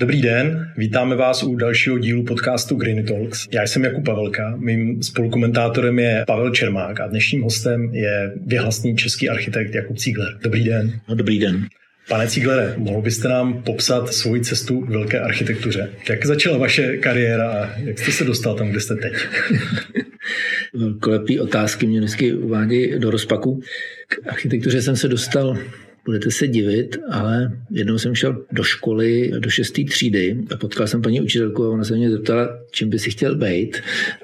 Dobrý den, vítáme vás u dalšího dílu podcastu Green Talks. Já jsem Jakub Pavelka, mým spolukomentátorem je Pavel Čermák a dnešním hostem je věhlasný český architekt Jakub Cígler. Dobrý den. No, dobrý den. Pane Cíglere, mohl byste nám popsat svoji cestu k velké architektuře? Jak začala vaše kariéra a jak jste se dostal tam, kde jste teď? Velkolepý otázky mě vždycky uvádí do rozpaku. K architektuře jsem se dostal budete se divit, ale jednou jsem šel do školy, do šesté třídy a potkal jsem paní učitelku a ona se mě zeptala, čím by si chtěl být.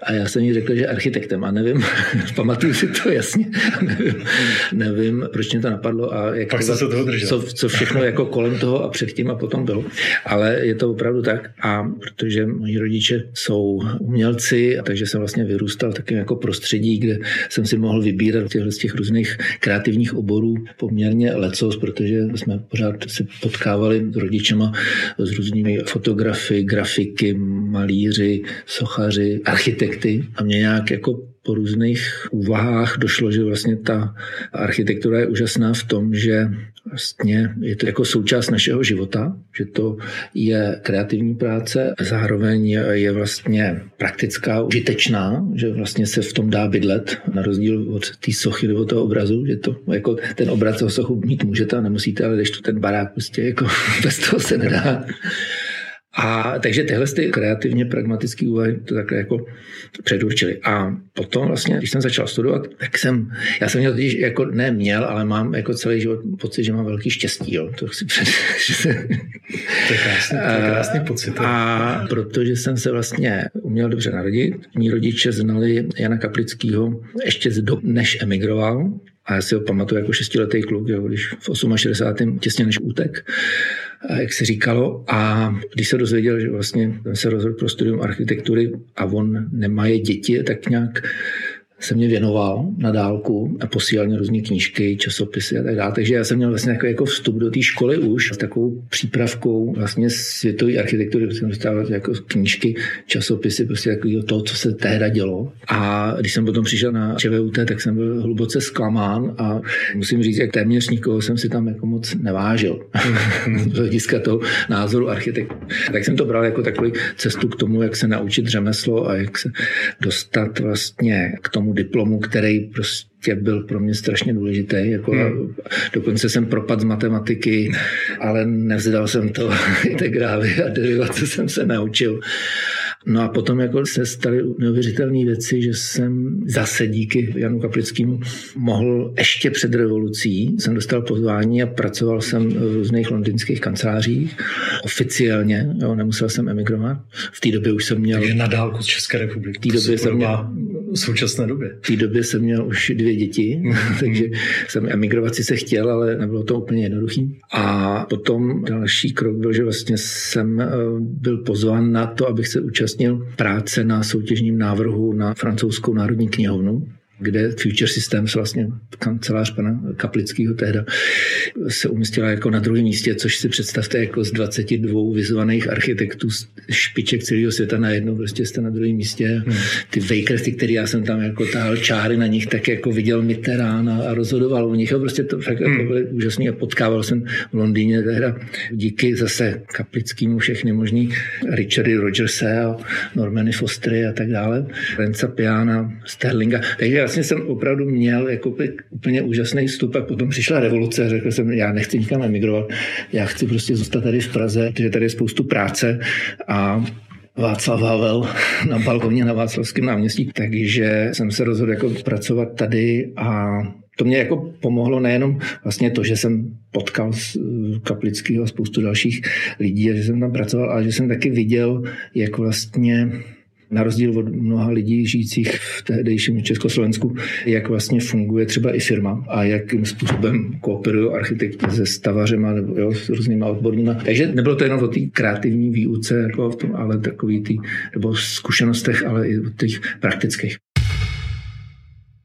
A já jsem jí řekl, že architektem a nevím, pamatuju si to jasně, nevím, nevím proč mě to napadlo a jak Pak to, se toho držel. Co, co všechno jako kolem toho a předtím a potom bylo. Ale je to opravdu tak a protože moji rodiče jsou umělci, takže jsem vlastně vyrůstal taky jako prostředí, kde jsem si mohl vybírat těchto z těch různých kreativních oborů poměrně leco protože jsme pořád se potkávali s rodičema s různými fotografy, grafiky, malíři, sochaři, architekty. A mě nějak jako po různých úvahách došlo, že vlastně ta architektura je úžasná v tom, že vlastně je to jako součást našeho života, že to je kreativní práce, zároveň je vlastně praktická, užitečná, že vlastně se v tom dá bydlet, na rozdíl od té sochy nebo toho obrazu, že to jako ten obraz toho sochu mít můžete a nemusíte, ale když to ten barák prostě jako bez toho se nedá. A takže tyhle ty kreativně pragmatické úvahy to takhle jako předurčili. A potom vlastně, když jsem začal studovat, tak jsem, já jsem měl totiž jako ne měl, ale mám jako celý život pocit, že mám velký štěstí. Jo. To chci před, že se... To je krásný, to je krásný pocit. A protože jsem se vlastně uměl dobře narodit, mý rodiče znali Jana Kaplického ještě z dob, než emigroval, a já si ho pamatuju jako šestiletý kluk, jo, když v 68. těsně než útek, jak se říkalo. A když se dozvěděl, že vlastně se rozhodl pro studium architektury a on nemá je děti, tak nějak se mě věnoval na dálku a posílal mě různé knížky, časopisy a tak dále. Takže já jsem měl vlastně jako, jako vstup do té školy už s takovou přípravkou vlastně světové architektury, protože jsem dostával jako knížky, časopisy, prostě takového toho, co se tehda dělo. A když jsem potom přišel na ČVUT, tak jsem byl hluboce zklamán a musím říct, jak téměř nikoho jsem si tam jako moc nevážil z hlediska toho názoru architektu. Tak jsem to bral jako takový cestu k tomu, jak se naučit řemeslo a jak se dostat vlastně k tomu diplomu, který prostě byl pro mě strašně důležitý. Jako hmm. Dokonce jsem propad z matematiky, ale nevzdal jsem to. Integrály a derivace jsem se naučil. No a potom jako se staly neuvěřitelné věci, že jsem zase díky Janu Kaplickému mohl ještě před revolucí, jsem dostal pozvání a pracoval jsem v různých londýnských kancelářích oficiálně, jo, nemusel jsem emigrovat. V té době už jsem měl... Takže na dálku z České republiky. V té době jsem měl... V současné době. V té době jsem měl už dvě děti, takže jsem emigrovat si se chtěl, ale nebylo to úplně jednoduchý. A potom další krok byl, že vlastně jsem byl pozván na to, abych se účastnil účastnil práce na soutěžním návrhu na francouzskou národní knihovnu, kde Future Systems, vlastně kancelář pana Kaplického tehda, se umístila jako na druhém místě, což si představte jako z 22 vyzvaných architektů špiček celého světa najednou prostě jste na druhém místě. Hmm. Ty vejkresty, které já jsem tam jako tahal čáry na nich, tak jako viděl Mitterrand a rozhodoval o nich. A prostě to fakt jako hmm. jako bylo úžasný a potkával jsem v Londýně tehda díky zase Kaplickému všechny možný Richardy Rogerse a Normany Fostery a tak dále, Renza Piana, Sterlinga. Takže vlastně jsem opravdu měl jako úplně úžasný vstup a potom přišla revoluce a řekl jsem, já nechci nikam emigrovat, já chci prostě zůstat tady v Praze, protože tady je spoustu práce a Václav Havel na balkoně na Václavském náměstí, takže jsem se rozhodl jako pracovat tady a to mě jako pomohlo nejenom vlastně to, že jsem potkal Kaplického a spoustu dalších lidí a že jsem tam pracoval, ale že jsem taky viděl, jak vlastně na rozdíl od mnoha lidí žijících v tehdejším Československu, jak vlastně funguje třeba i firma a jakým způsobem kooperují architekti se stavařema nebo jo, s různýma odborníma. Takže nebylo to jenom o té kreativní výuce, jako v tom, ale takový tý, nebo zkušenostech, ale i o těch praktických.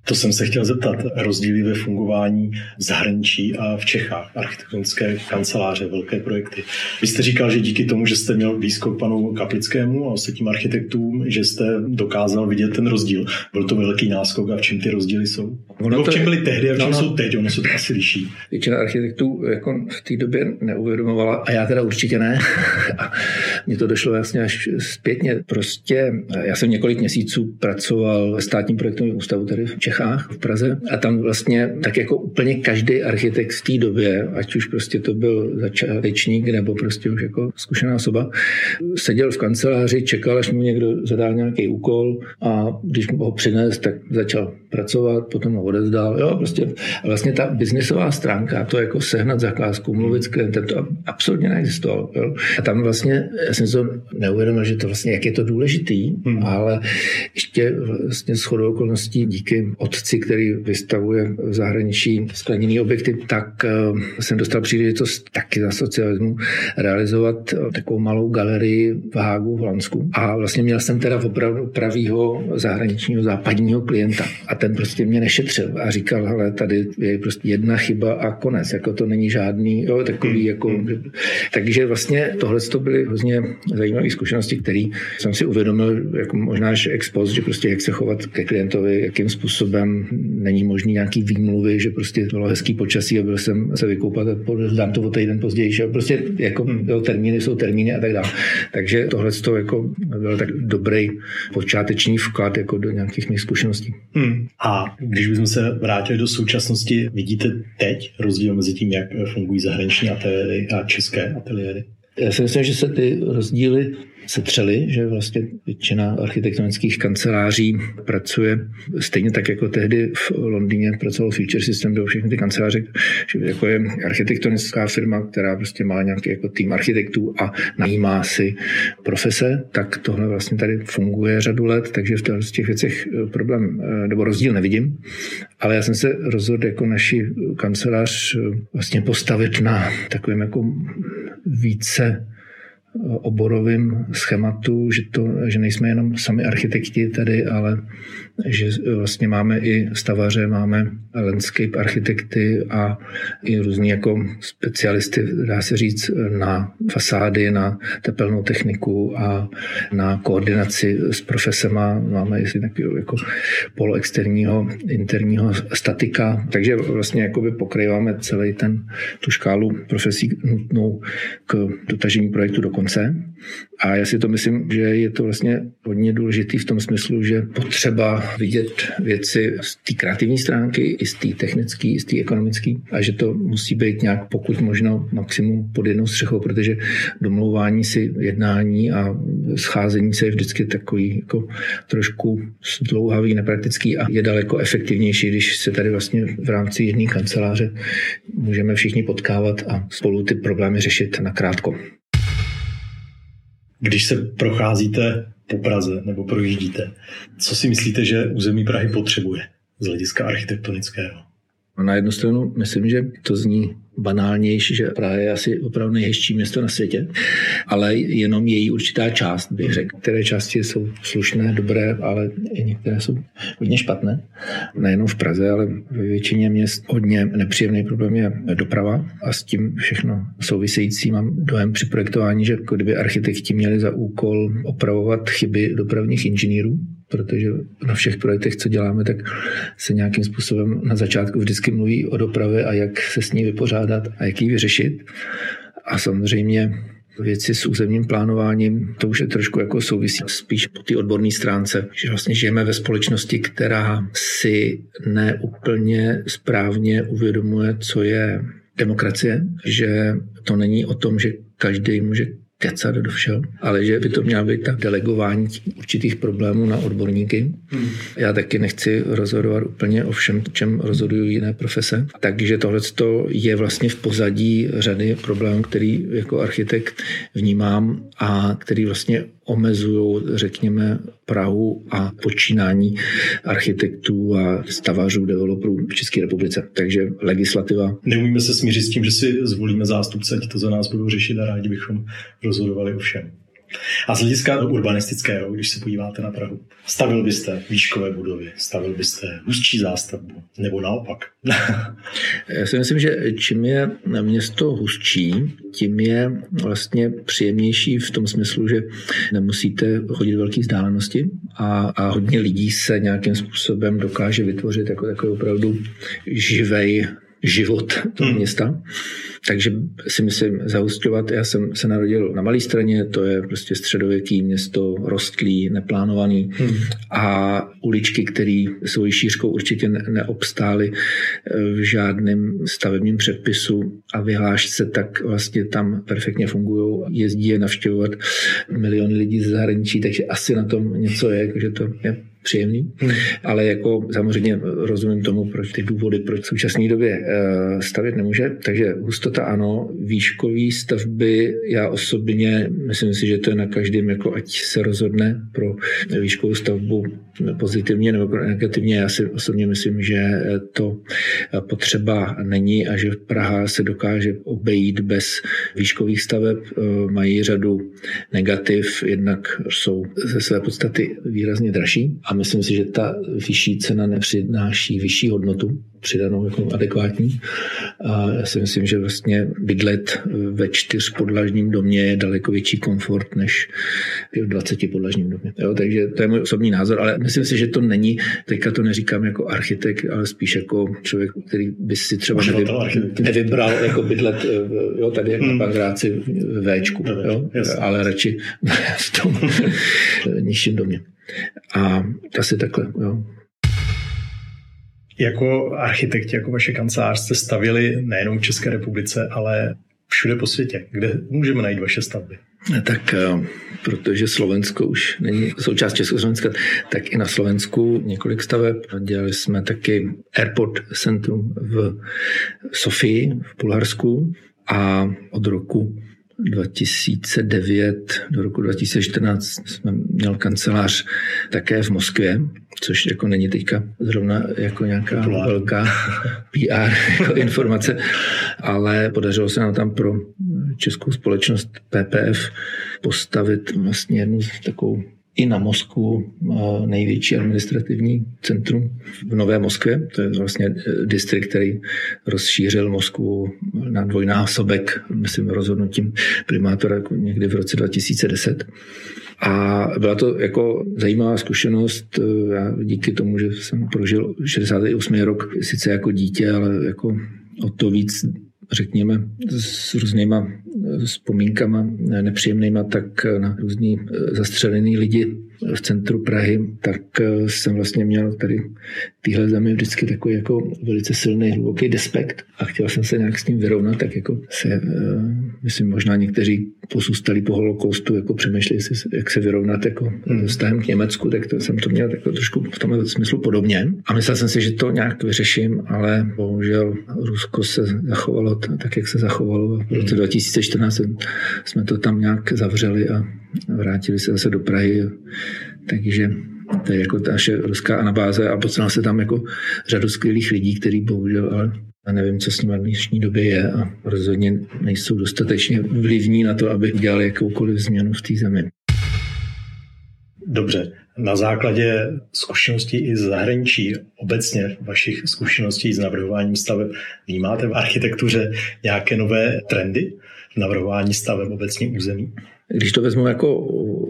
To jsem se chtěl zeptat. Rozdíly ve fungování v zahraničí a v Čechách. Architektonické kanceláře, velké projekty. Vy jste říkal, že díky tomu, že jste měl blízko panu Kaplickému a ostatním architektům, že jste dokázal vidět ten rozdíl. Byl to velký náskok a v čem ty rozdíly jsou? Ono Nebo v čem byly tehdy a v čem no, no. jsou teď? Ono se to asi liší. Většina architektů jako v té době neuvědomovala, a já teda určitě ne. a mně to došlo vlastně až zpětně. Prostě já jsem několik měsíců pracoval ve státním projektovém ústavu tady v Čechách, v Praze. A tam vlastně tak jako úplně každý architekt v té době, ať už prostě to byl začátečník nebo prostě už jako zkušená osoba, seděl v kanceláři, čekal, až mu někdo zadá nějaký úkol a když mu ho přines, tak začal pracovat, potom ho odezdal. Jo, prostě vlastně ta biznesová stránka, to jako sehnat zakázku, mluvit s klientem, to absolutně neexistovalo. Jo. A tam vlastně, já jsem to neuvědomil, že to vlastně, jak je to důležitý, hmm. ale ještě vlastně s chodou okolností díky otci, který vystavuje v zahraničí skleněný objekty, tak uh, jsem dostal příležitost taky za socialismu realizovat uh, takovou malou galerii v Hágu v Lansku. A vlastně měl jsem teda opravdu pravýho zahraničního západního klienta. A ten prostě mě nešetřil a říkal, hele, tady je prostě jedna chyba a konec. Jako to není žádný, jo, takový jako... Hmm. Takže vlastně tohle to byly hrozně zajímavé zkušenosti, které jsem si uvědomil, jako možná až ex post, že prostě jak se chovat ke klientovi, jakým způsobem není možný nějaký výmluvy, že prostě bylo hezký počasí a byl jsem se vykoupat a dám to o týden později, že prostě jako jo, termíny jsou termíny a tak dále. Takže tohle to jako byl tak dobrý počáteční vklad jako do nějakých mých zkušeností. Hmm. A když bychom se vrátili do současnosti, vidíte teď rozdíl mezi tím, jak fungují zahraniční ateliéry a české ateliéry? Já si myslím, že se ty rozdíly setřeli, že vlastně většina architektonických kanceláří pracuje stejně tak, jako tehdy v Londýně pracoval Future System, do všechny ty kanceláře, že jako je architektonická firma, která prostě má nějaký jako tým architektů a najímá si profese, tak tohle vlastně tady funguje řadu let, takže v těch věcech eh, problém eh, nebo rozdíl nevidím. Ale já jsem se rozhodl jako naši kancelář eh, vlastně postavit na takovém jako více oborovým schématu, že, to, že nejsme jenom sami architekti tady, ale že vlastně máme i stavaře, máme landscape architekty a i různý jako specialisty, dá se říct, na fasády, na tepelnou techniku a na koordinaci s profesema. Máme i taky jako poloexterního, interního statika, takže vlastně jakoby pokryváme celý ten, tu škálu profesí nutnou k dotažení projektu do konce. A já si to myslím, že je to vlastně hodně důležitý v tom smyslu, že potřeba vidět věci z té kreativní stránky, i z té technické, i z té ekonomické a že to musí být nějak pokud možno maximum pod jednou střechou, protože domlouvání si jednání a scházení se je vždycky takový jako trošku zdlouhavý, nepraktický a je daleko efektivnější, když se tady vlastně v rámci jedné kanceláře můžeme všichni potkávat a spolu ty problémy řešit na krátko. Když se procházíte po Praze nebo projíždíte, co si myslíte, že území Prahy potřebuje z hlediska architektonického? Na jednu stranu myslím, že to zní banálnější, že Praha je asi opravdu nejhezčí město na světě, ale jenom její určitá část, bych řekl. Které části jsou slušné, dobré, ale i některé jsou hodně špatné. Nejenom v Praze, ale ve většině měst hodně nepříjemný problém je doprava a s tím všechno související. Mám dojem při projektování, že kdyby architekti měli za úkol opravovat chyby dopravních inženýrů, protože na všech projektech, co děláme, tak se nějakým způsobem na začátku vždycky mluví o dopravě a jak se s ní vypořádat a jak ji vyřešit. A samozřejmě věci s územním plánováním, to už je trošku jako souvisí spíš po té odborné stránce, že vlastně žijeme ve společnosti, která si neúplně správně uvědomuje, co je demokracie, že to není o tom, že každý může kecat do všeho, ale že by to mělo být tak delegování určitých problémů na odborníky. Hmm. Já taky nechci rozhodovat úplně o všem, čem rozhodují jiné profese. Takže tohle je vlastně v pozadí řady problémů, který jako architekt vnímám a který vlastně omezují, řekněme, Prahu a počínání architektů a stavařů, developerů v České republice. Takže legislativa. Neumíme se smířit s tím, že si zvolíme zástupce, ať to za nás budou řešit a rádi bychom rozhodovali o všem. A z hlediska urbanistického, když se podíváte na Prahu, stavil byste výškové budovy, stavil byste hustší zástavbu, nebo naopak? Já si myslím, že čím je město hustší, tím je vlastně příjemnější v tom smyslu, že nemusíte chodit velké vzdálenosti a, a hodně lidí se nějakým způsobem dokáže vytvořit jako takový opravdu živej život toho hmm. města. Takže si myslím zahustovat. Já jsem se narodil na Malé straně, to je prostě středověký město, rostlý, neplánovaný hmm. a uličky, které svojí šířkou určitě neobstály eh, v žádném stavebním předpisu a vyhlášce, tak vlastně tam perfektně fungují. Jezdí je navštěvovat miliony lidí ze zahraničí, takže asi na tom něco je, že to je příjemný, hmm. ale jako samozřejmě rozumím tomu, proč ty důvody, proč v současné době eh, stavět nemůže. Takže hustota ano, výškový stavby já osobně myslím si, že to je na každém, jako ať se rozhodne pro výškovou stavbu pozitivně nebo negativně. Já si osobně myslím, že to potřeba není a že Praha se dokáže obejít bez výškových staveb. Eh, mají řadu negativ, jednak jsou ze své podstaty výrazně dražší a myslím si, že ta vyšší cena nepřináší vyšší hodnotu přidanou jako adekvátní. A já si myslím, že vlastně bydlet ve čtyřpodlažním domě je daleko větší komfort než v 20 podlažním domě. Jo, takže to je můj osobní názor, ale myslím si, že to není, teďka to neříkám jako architekt, ale spíš jako člověk, který by si třeba nevy, nevybral jako bydlet jo, tady jako hmm. na Pangráci v Včku, jo, ale radši v tom nižším domě. A asi takhle. Jo. Jako architekti, jako vaše kancelář jste stavili nejenom v České republice, ale všude po světě. Kde můžeme najít vaše stavby? Tak eh, protože Slovensko už není součást Československa, tak i na Slovensku několik staveb. Dělali jsme taky Airport Centrum v Sofii v Bulharsku a od roku 2009 do roku 2014 jsme měl kancelář také v Moskvě, což jako není teďka zrovna jako nějaká Populár. velká PR jako informace, ale podařilo se nám tam pro českou společnost PPF postavit vlastně jednu takovou i na Moskvu největší administrativní centrum v Nové Moskvě. To je vlastně eh, distrikt, který rozšířil Moskvu na dvojnásobek, myslím, rozhodnutím primátora někdy v roce 2010. A byla to jako zajímavá zkušenost. Eh, já díky tomu, že jsem prožil 68. rok, sice jako dítě, ale jako o to víc řekněme, s různýma vzpomínkama nepříjemnýma, tak na různý zastřelený lidi v centru Prahy, tak jsem vlastně měl tady téhle zemi vždycky takový jako velice silný, hluboký despekt a chtěl jsem se nějak s tím vyrovnat, tak jako se, eh, myslím, možná někteří posůstali po holokaustu, jako přemýšleli jak se vyrovnat jako hmm. vztahem k Německu, tak to jsem to měl jako trošku v tomhle smyslu podobně. A myslel jsem si, že to nějak vyřeším, ale bohužel Rusko se zachovalo tak, jak se zachovalo. V roce 2014 hmm. jsme to tam nějak zavřeli a vrátili se zase do Prahy. Takže to je jako ta naše ruská anabáze a potkal se tam jako řadu skvělých lidí, kteří bohužel ale a nevím, co s nimi v dnešní době je a rozhodně nejsou dostatečně vlivní na to, aby dělali jakoukoliv změnu v té zemi. Dobře, na základě zkušeností i z zahraničí, obecně vašich zkušeností s navrhováním staveb, vnímáte v architektuře nějaké nové trendy v navrhování staveb obecně území? Když to vezmu jako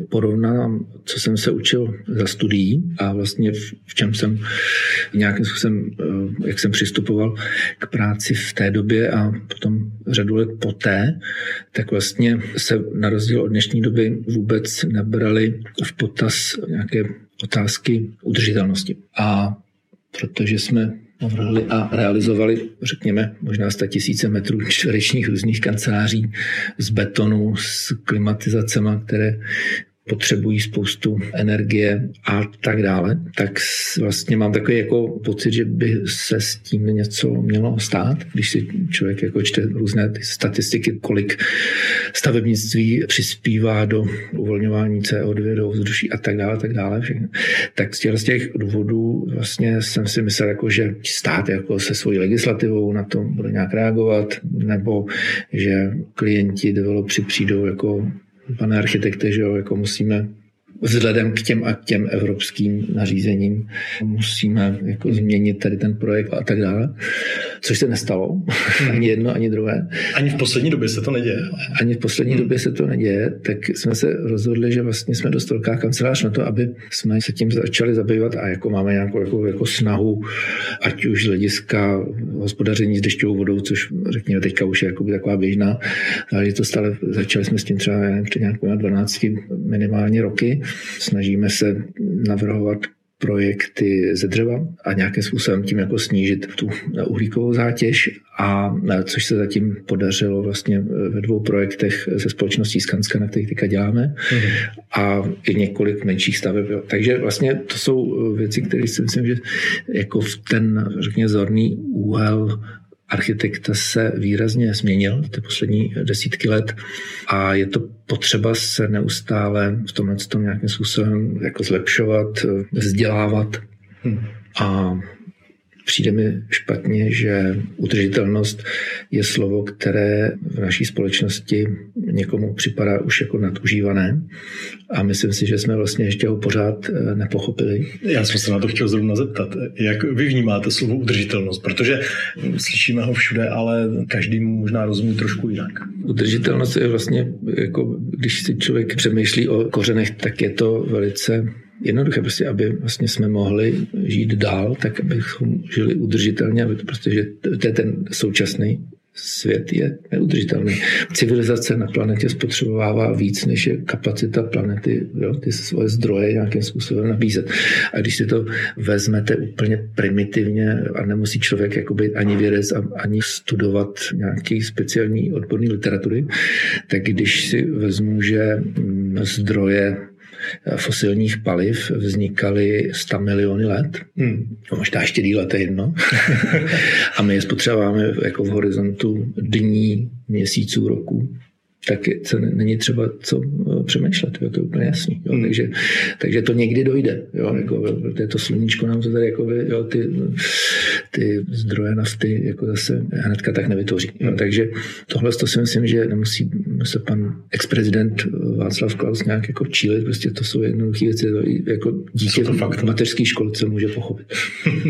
porovnám, co jsem se učil za studií a vlastně v, v čem jsem nějakým způsobem, eh, jak jsem přistupoval k práci v té době a potom řadu let poté, tak vlastně se na rozdíl od dnešní doby vůbec nebrali v potaz nějaké otázky udržitelnosti. A protože jsme navrhli a realizovali, řekněme, možná 100 tisíce metrů čtverečních různých kanceláří z betonu, s klimatizacemi, které potřebují spoustu energie a tak dále, tak vlastně mám takový jako pocit, že by se s tím něco mělo stát, když si člověk jako čte různé ty statistiky, kolik stavebnictví přispívá do uvolňování CO2 do vzduší a tak dále, tak dále. Všechno. Tak z těch, z těch důvodů vlastně jsem si myslel, jako, že stát jako se svojí legislativou na to bude nějak reagovat, nebo že klienti developři přijdou jako pane architekte, že jo, jako musíme vzhledem k těm a k těm evropským nařízením musíme jako změnit tady ten projekt a tak dále, což se nestalo, ani jedno, ani druhé. Ani v poslední době se to neděje. Ani v poslední hmm. době se to neděje, tak jsme se rozhodli, že vlastně jsme dost velká kancelář na to, aby jsme se tím začali zabývat a jako máme nějakou jako, jako snahu, ať už z hlediska hospodaření s dešťovou vodou, což řekněme teďka už je jako taková běžná to stále začali jsme s tím třeba před nějakou 12 minimálně roky Snažíme se navrhovat projekty ze dřeva a nějakým způsobem tím jako snížit tu uhlíkovou zátěž a což se zatím podařilo vlastně ve dvou projektech se společností Skanska, na kterých teďka děláme mm-hmm. a i několik menších staveb. Takže vlastně to jsou věci, které si myslím, že jako v ten, řekněme, zorný úhel architekta se výrazně změnil ty poslední desítky let a je to potřeba se neustále v tomhle tom nějakým způsobem jako zlepšovat, vzdělávat. Hmm. A Přijde mi špatně, že udržitelnost je slovo, které v naší společnosti někomu připadá už jako nadužívané a myslím si, že jsme vlastně ještě ho pořád eh, nepochopili. Já jsem se na to chtěl zrovna zeptat. Jak vy vnímáte slovo udržitelnost? Protože slyšíme ho všude, ale každý mu možná rozumí trošku jinak. Udržitelnost je vlastně, jako když si člověk přemýšlí o kořenech, tak je to velice jednoduché, prostě, aby vlastně jsme mohli žít dál, tak abychom žili udržitelně, aby to prostě, že to je ten současný svět je neudržitelný. Civilizace na planetě spotřebovává víc, než je kapacita planety jo, ty svoje zdroje nějakým způsobem nabízet. A když si to vezmete úplně primitivně a nemusí člověk jakoby ani vědec ani studovat nějaký speciální odborný literatury, tak když si vezmu, že zdroje fosilních paliv vznikaly 100 miliony let, hmm. možná ještě díle, to je jedno. a my je spotřebováme jako v horizontu dní, měsíců, roku tak se není třeba co eh, přemýšlet, jo, to je úplně jasný. Jo, mm. takže, takže to někdy dojde. Jo, jako, protože to sluníčko nám se tady jako, jo, ty, ty zdroje nafty jako zase hnedka tak nevytvoří. Jo, hmm. takže tohle to si myslím, že nemusí se pan ex-prezident Václav Klaus nějak jako čílit, prostě to jsou jednoduché věci, to jako dítě to fakt. v mateřské školce může pochopit.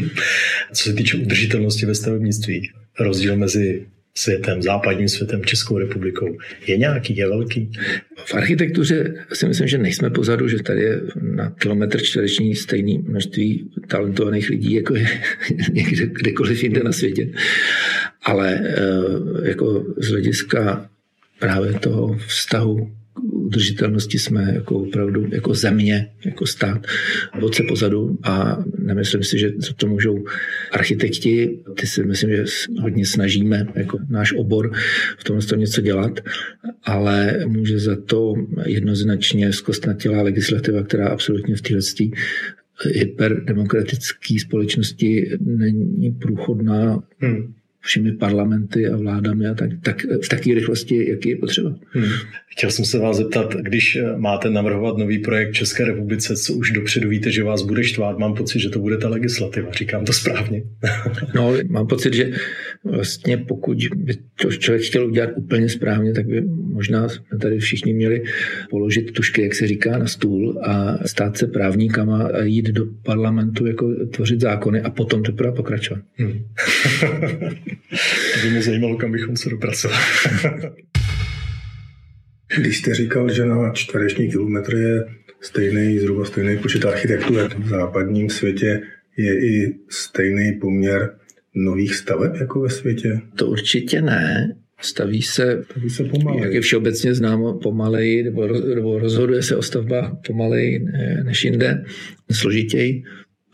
Co se týče udržitelnosti ve stavebnictví, rozdíl mezi světem, západním světem, Českou republikou. Je nějaký, je velký? V architektuře si myslím, že nejsme pozadu, že tady je na kilometr čtvereční stejný množství talentovaných lidí, jako je někde, kdekoliv jinde na světě. Ale eh, jako z hlediska právě toho vztahu udržitelnosti jsme jako opravdu jako země, jako stát, vodce pozadu a nemyslím si, že to můžou architekti, ty si myslím, že hodně snažíme jako náš obor v tomhle to něco dělat, ale může za to jednoznačně zkostnatělá legislativa, která absolutně v téhle hyperdemokratické společnosti není průchodná. Hmm všemi parlamenty a vládami a tak, tak v takové rychlosti, jaký je potřeba. Hmm. Chtěl jsem se vás zeptat, když eh, máte navrhovat nový projekt České republice, co už dopředu víte, že vás bude štvát, mám pocit, že to bude ta legislativa. Říkám to správně. no, mám pocit, že vlastně pokud by to člověk chtěl udělat úplně správně, tak by možná jsme tady všichni měli položit tušky, jak se říká, na stůl a stát se právníkama a jít do parlamentu, jako tvořit zákony a potom teprve pokračovat. Hmm. to by mě zajímalo, kam bychom se dopracovali. Když jste říkal, že na čtvereční kilometr je stejný, zhruba stejný počet architektů, jak v západním světě je i stejný poměr nových staveb jako ve světě? To určitě ne. Staví se, Staví se pomaleji. jak je všeobecně známo, pomaleji, nebo, nebo rozhoduje se o stavbách pomaleji než jinde, složitěji.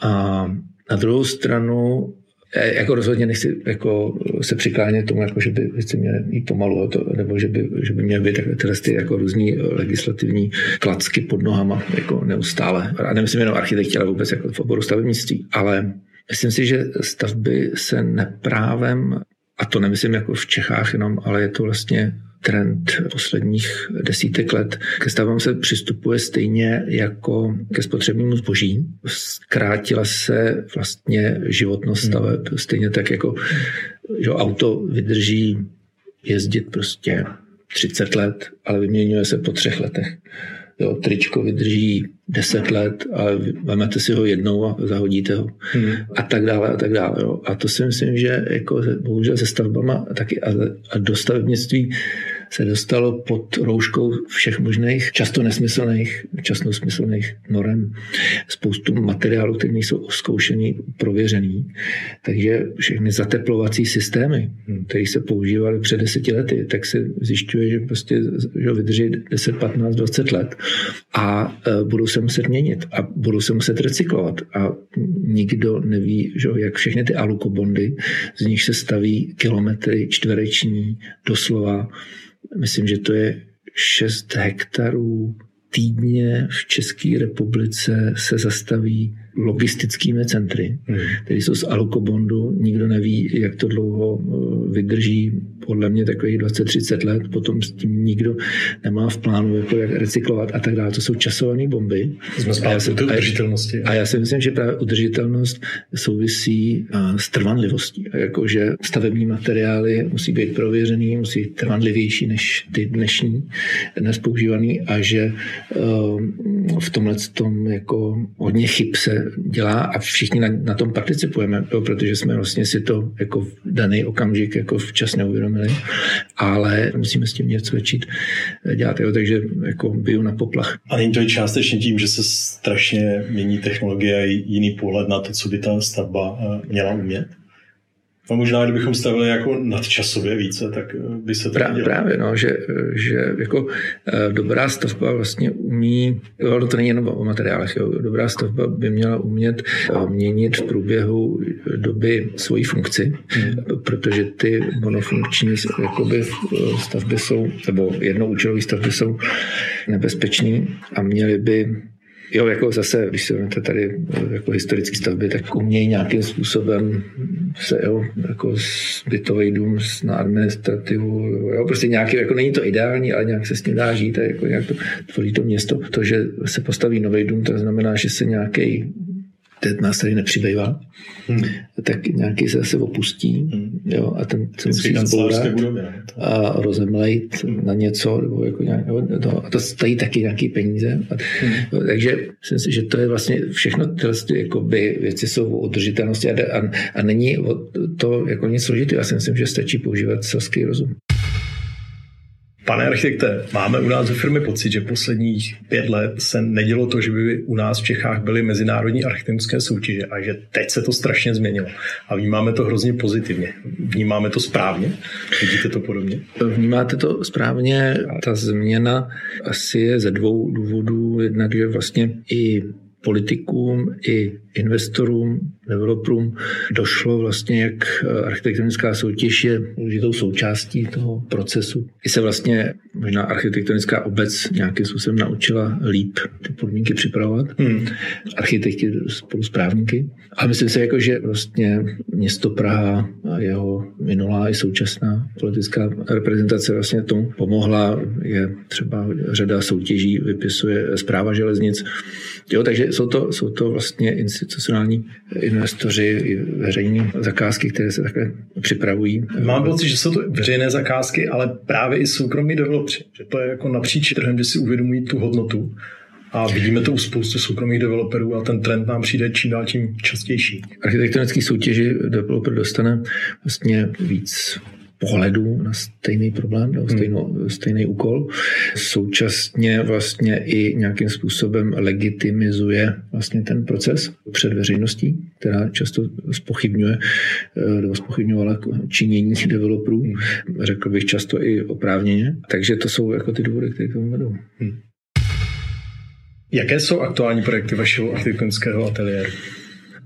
A na druhou stranu jako rozhodně nechci jako se přiklánět tomu, jako, že by věci měly jít pomalu, to, nebo že by, že by měly být takové ty jako různý legislativní klacky pod nohama jako neustále. A nemyslím jenom architekti, ale vůbec jako v oboru stavebnictví. Ale myslím si, že stavby se neprávem a to nemyslím jako v Čechách jenom, ale je to vlastně trend posledních desítek let. Ke stavbám se přistupuje stejně jako ke spotřebnímu zboží. Zkrátila se vlastně životnost hmm. staveb. Stejně tak jako že auto vydrží jezdit prostě 30 let, ale vyměňuje se po třech letech. Jo, tričko vydrží 10 let, ale vezmete si ho jednou a zahodíte ho. Hmm. A tak dále, a tak dále. Jo. A to si myslím, že jako bohužel se stavbama taky a, a do stavebnictví se dostalo pod rouškou všech možných, často nesmyslných, často nesmyslných norem. Spoustu materiálů, které nejsou zkoušený, prověřený. Takže všechny zateplovací systémy, které se používaly před deseti lety, tak se zjišťuje, že prostě že vydrží 10, 15, 20 let a e, budou se muset měnit a budou se muset recyklovat. A nikdo neví, že jak všechny ty alukobondy, z nich se staví kilometry čtvereční, doslova myslím, že to je 6 hektarů týdně v České republice se zastaví logistickými centry, hmm. které jsou z alukobondu. Nikdo neví, jak to dlouho eh, vydrží. Podle mě takových 20-30 let. Potom s tím nikdo nemá v plánu, jako jak recyklovat a tak dále. To jsou časované bomby. Jsme a já, si, udržitelnosti. A já si myslím, že právě udržitelnost souvisí s trvanlivostí. Jako, že stavební materiály musí být prověřený, musí být trvanlivější než ty dnešní, dnes používaný a že eh, v tomhle tom jako hodně chyb se dělá a všichni na, na tom participujeme, protože jsme vlastně si to jako v daný okamžik jako včas neuvědomili, ale musíme s tím něco začít dělat, jo, takže jako biju na poplach. A není to i částečně tím, že se strašně mění technologie a jiný pohled na to, co by ta stavba eh, měla umět? A možná, kdybychom stavili jako nadčasově více, tak eh, by se to Prá, Právě, no, že, že jako eh, dobrá stavba vlastně umí, jo, to není jenom o materiálech, jo, dobrá stavba by měla umět eh, měnit v průběhu doby svoji funkci, hmm. protože ty monofunkční jakoby, stavby jsou, nebo jednoučelové stavby jsou nebezpečné a měly by Jo, jako zase, když se vezmete tady jako historické stavby, tak umějí nějakým způsobem se, jo, jako bytový dům na administrativu, jo, prostě nějaký, jako není to ideální, ale nějak se s tím dá žít a jako nějak to tvoří to město. To, že se postaví nový dům, to znamená, že se nějaký teď nás tady nepřibývá, hmm. tak nějaký se zase opustí hmm. jo, a ten se musí zbourat a rozemlejt na něco, nebo jako nějak, to, a to stojí taky nějaký peníze. A, hmm. jo, takže myslím si, že to je vlastně všechno tyhle jakoby, věci jsou o udržitelnosti a, a, a není to jako nic složitého. Já si myslím, že stačí používat selský rozum. Pane architekte, máme u nás ve firmy pocit, že posledních pět let se nedělo to, že by u nás v Čechách byly mezinárodní architektonické soutěže a že teď se to strašně změnilo. A vnímáme to hrozně pozitivně. Vnímáme to správně? Vidíte to podobně? Vnímáte to správně. Ta změna asi je ze dvou důvodů. Jednak, že vlastně i politikům i investorům, developerům došlo vlastně, jak architektonická soutěž je důležitou součástí toho procesu. I se vlastně možná architektonická obec nějakým způsobem naučila líp ty podmínky připravovat. Hmm. Architekti spolu s právníky. A myslím si, jako, že vlastně město Praha a jeho minulá i současná politická reprezentace vlastně tomu pomohla. Je třeba řada soutěží, vypisuje zpráva železnic. Jo, takže jsou to, jsou to vlastně institucionální investoři, veřejní zakázky, které se takhle připravují. Mám pocit, že jsou to veřejné zakázky, ale právě i soukromí developři. Že to je jako napříč trhem, že si uvědomují tu hodnotu. A vidíme to u spoustu soukromých developerů a ten trend nám přijde čím dál tím častější. Architektonický soutěži developer dostane vlastně víc pohledu na stejný problém, nebo hmm. stejno, stejný úkol. Současně vlastně i nějakým způsobem legitimizuje vlastně ten proces před veřejností, která často spochybňuje eh, nebo spochybňovala činění developerů. Hmm. Řekl bych často i oprávněně. Takže to jsou jako ty důvody, které k tomu vedou. Hmm. Jaké jsou aktuální projekty vašeho architektonického ateliéru?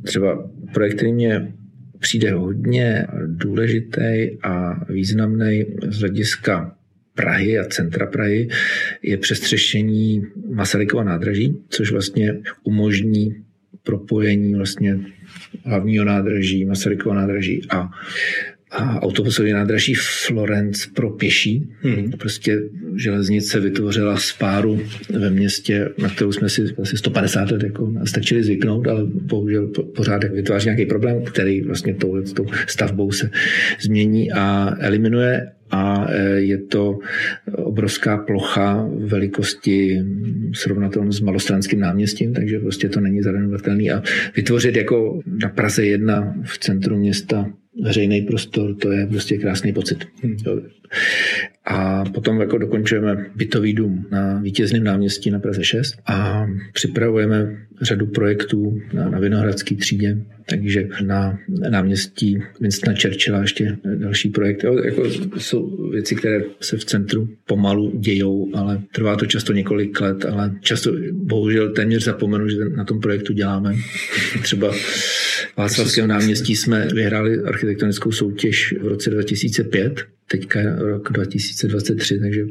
Třeba projekt, který mě přijde hodně důležitý a významný z hlediska Prahy a centra Prahy je přestřešení Masarykova nádraží, což vlastně umožní propojení vlastně hlavního nádraží, Masarykova nádraží a a autobusový nádraží Florence pro pěší. Hmm. Prostě železnice vytvořila spáru ve městě, na kterou jsme si asi 150 let jako stačili zvyknout, ale bohužel pořád vytváří nějaký problém, který vlastně tou, tou stavbou se změní a eliminuje a e, je to obrovská plocha velikosti srovnatelnou s malostranským náměstím, takže prostě to není zarenovatelný a vytvořit jako na Praze jedna v centru města veřejný prostor, to je prostě krásný pocit. Hmm. A potom jako dokončujeme bytový dům na vítězném náměstí na Praze 6 a připravujeme řadu projektů na, na Vinohradské třídě, takže na náměstí Winstona Churchilla ještě další projekt. Jo, jako jsou věci, které se v centru pomalu dějou, ale trvá to často několik let, ale často bohužel téměř zapomenu, že na tom projektu děláme. Třeba Václavském náměstí jsme vyhráli architektonickou soutěž v roce 2005 teďka rok 2023, takže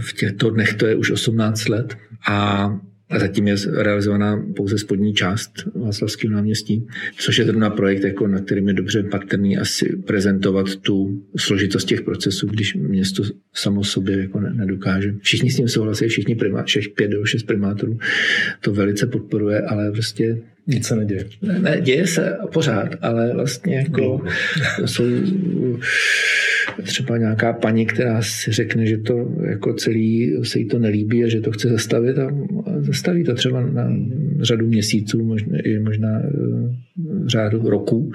v těchto dnech to je už 18 let a a zatím je realizovaná pouze spodní část Václavského náměstí, což je zrovna projekt, jako na kterým je dobře patrný asi prezentovat tu složitost těch procesů, když město samo sobě jako nedokáže. Všichni s tím souhlasí, všichni primá, všech pět nebo šest primátorů to velice podporuje, ale prostě nic se neděje. Ne, ne, děje se pořád, ale vlastně jako jsou třeba nějaká paní, která si řekne, že to jako celý se jí to nelíbí a že to chce zastavit a zastaví to třeba na řadu měsíců, možná, i možná e, řádu roku.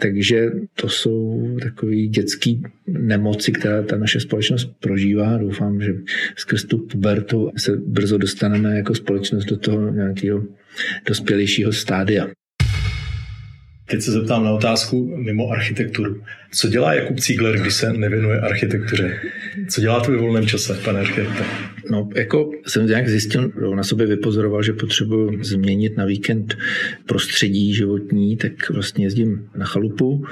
Takže to jsou takové dětské nemoci, která ta naše společnost prožívá. Doufám, že skrz tu pubertu se brzo dostaneme jako společnost do toho nějakého dospělejšího stádia. Teď se zeptám na otázku mimo architekturu. Co dělá Jakub Cígler, když se nevěnuje architektuře? Co dělá to ve volném čase, pane architekte? No, jako jsem nějak zjistil, na sobě vypozoroval, že potřebuji změnit na víkend prostředí životní, tak vlastně jezdím na chalupu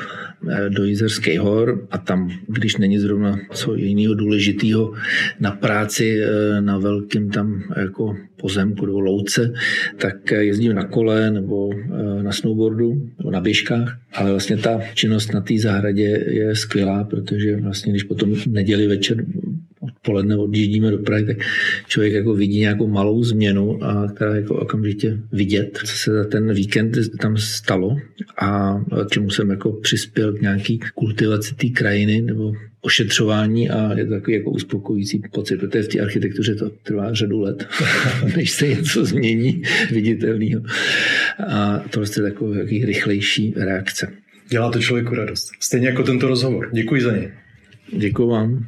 eh, do Jizerských hor a tam, když není zrovna co jiného důležitého na práci eh, na velkým tam jako pozemku nebo louce, tak jezdím na kole nebo eh, na snowboardu nebo na běžkách, ale vlastně ta činnost na té zahradě je skvělá, protože vlastně když potom neděli večer odpoledne odjíždíme do Prahy, tak člověk jako vidí nějakou malou změnu, a která jako okamžitě vidět, co se za ten víkend tam stalo a čemu jsem jako přispěl k nějaký kultivaci té krajiny nebo ošetřování a je to takový jako uspokojící pocit, protože v té architektuře to trvá řadu let, než se něco změní viditelného. A to je takový rychlejší reakce. Dělá to člověku radost. Stejně jako tento rozhovor. Děkuji za něj. Děkuji vám.